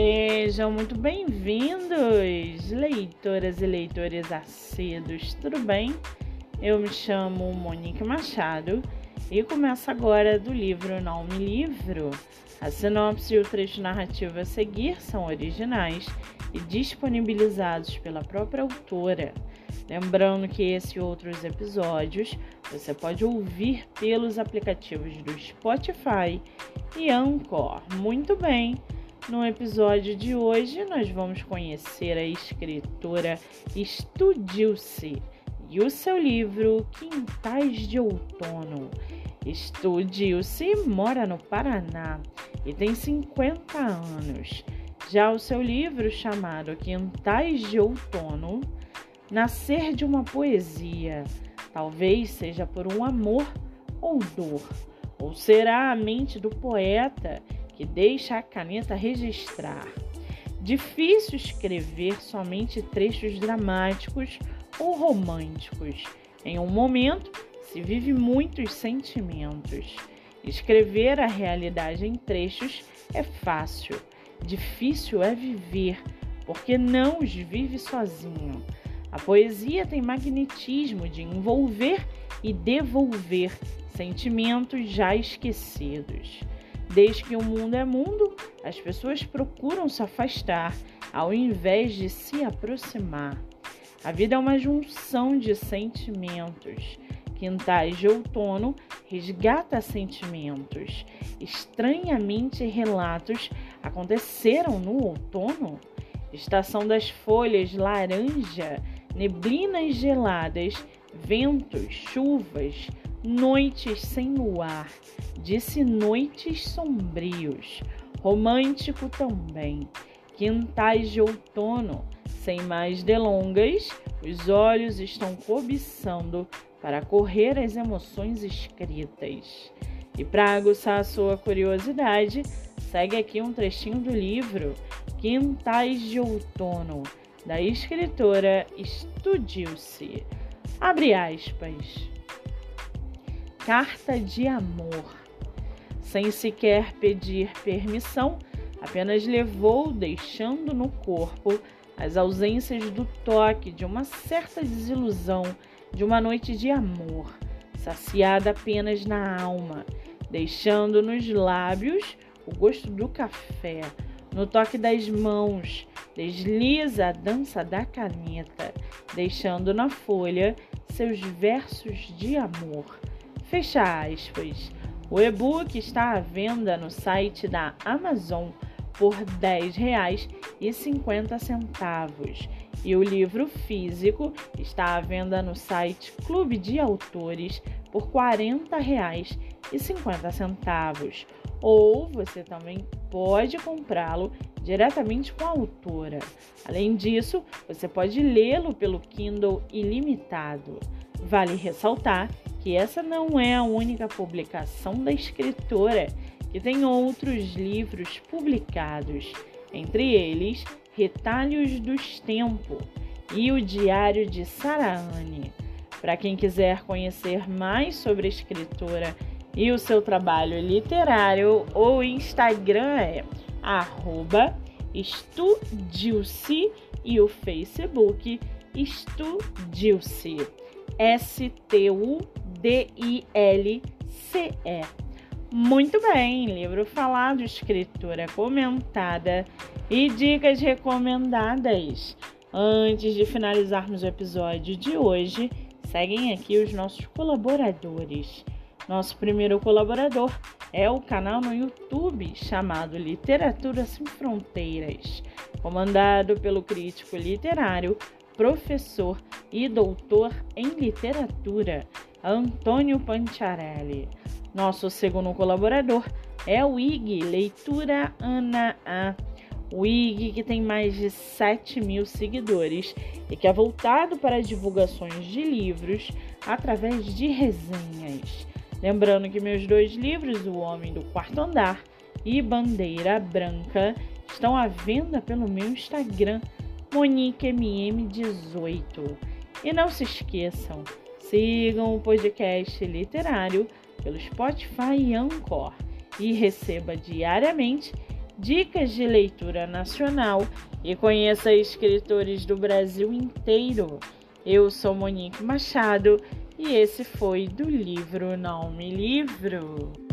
Sejam muito bem-vindos, leitoras e leitores acedos, tudo bem? Eu me chamo Monique Machado e começo agora do livro Não Me Livro. A sinopse e o trecho narrativo a seguir são originais e disponibilizados pela própria autora. Lembrando que esse e outros episódios você pode ouvir pelos aplicativos do Spotify e Anchor. Muito bem! No episódio de hoje, nós vamos conhecer a escritora Estudilce e o seu livro Quintais de Outono. Estudilce mora no Paraná e tem 50 anos. Já o seu livro, chamado Quintais de Outono, nascer de uma poesia, talvez seja por um amor ou dor, ou será a mente do poeta que deixa a caneta registrar. Difícil escrever somente trechos dramáticos ou românticos. Em um momento, se vive muitos sentimentos. Escrever a realidade em trechos é fácil. Difícil é viver, porque não os vive sozinho. A poesia tem magnetismo de envolver e devolver sentimentos já esquecidos. Desde que o mundo é mundo, as pessoas procuram se afastar ao invés de se aproximar. A vida é uma junção de sentimentos. Quintais de outono resgata sentimentos. Estranhamente, relatos aconteceram no outono. Estação das folhas laranja, neblinas geladas, ventos, chuvas, noites sem luar, disse noites sombrios, romântico também, quintais de outono, sem mais delongas, os olhos estão cobiçando para correr as emoções escritas. E para aguçar a sua curiosidade, segue aqui um trechinho do livro Quintais de Outono, da escritora Estudilce. Abre aspas. Carta de amor. Sem sequer pedir permissão, apenas levou, deixando no corpo as ausências do toque de uma certa desilusão de uma noite de amor, saciada apenas na alma, deixando nos lábios o gosto do café, no toque das mãos, desliza a dança da caneta, deixando na folha seus versos de amor Fecha aspas. O e-book está à venda no site da Amazon por R$ 10,50 e o livro físico está à venda no site Clube de Autores por R$ 40,50. Ou você também pode comprá-lo diretamente com a autora. Além disso, você pode lê-lo pelo Kindle ilimitado. Vale ressaltar que essa não é a única publicação da escritora, que tem outros livros publicados, entre eles Retalhos dos Tempos e o Diário de Saraane. Para quem quiser conhecer mais sobre a escritora e o seu trabalho literário, o Instagram é arroba Estudilce e o Facebook Estudilce. S-T-U D-I-L-C-E. Muito bem, livro falado, escritura comentada e dicas recomendadas. Antes de finalizarmos o episódio de hoje, seguem aqui os nossos colaboradores. Nosso primeiro colaborador é o canal no YouTube chamado Literatura Sem Fronteiras, comandado pelo crítico literário, professor e doutor em literatura Antônio Panciarelli. Nosso segundo colaborador é o IG Leitura Ana A. O IG que tem mais de 7 mil seguidores e que é voltado para divulgações de livros através de resenhas. Lembrando que meus dois livros, O Homem do Quarto Andar e Bandeira Branca, estão à venda pelo meu Instagram, MoniqueMM18. E não se esqueçam, Sigam o podcast literário pelo Spotify e Anchor e receba diariamente dicas de leitura nacional e conheça escritores do Brasil inteiro. Eu sou Monique Machado e esse foi do livro Não Me Livro.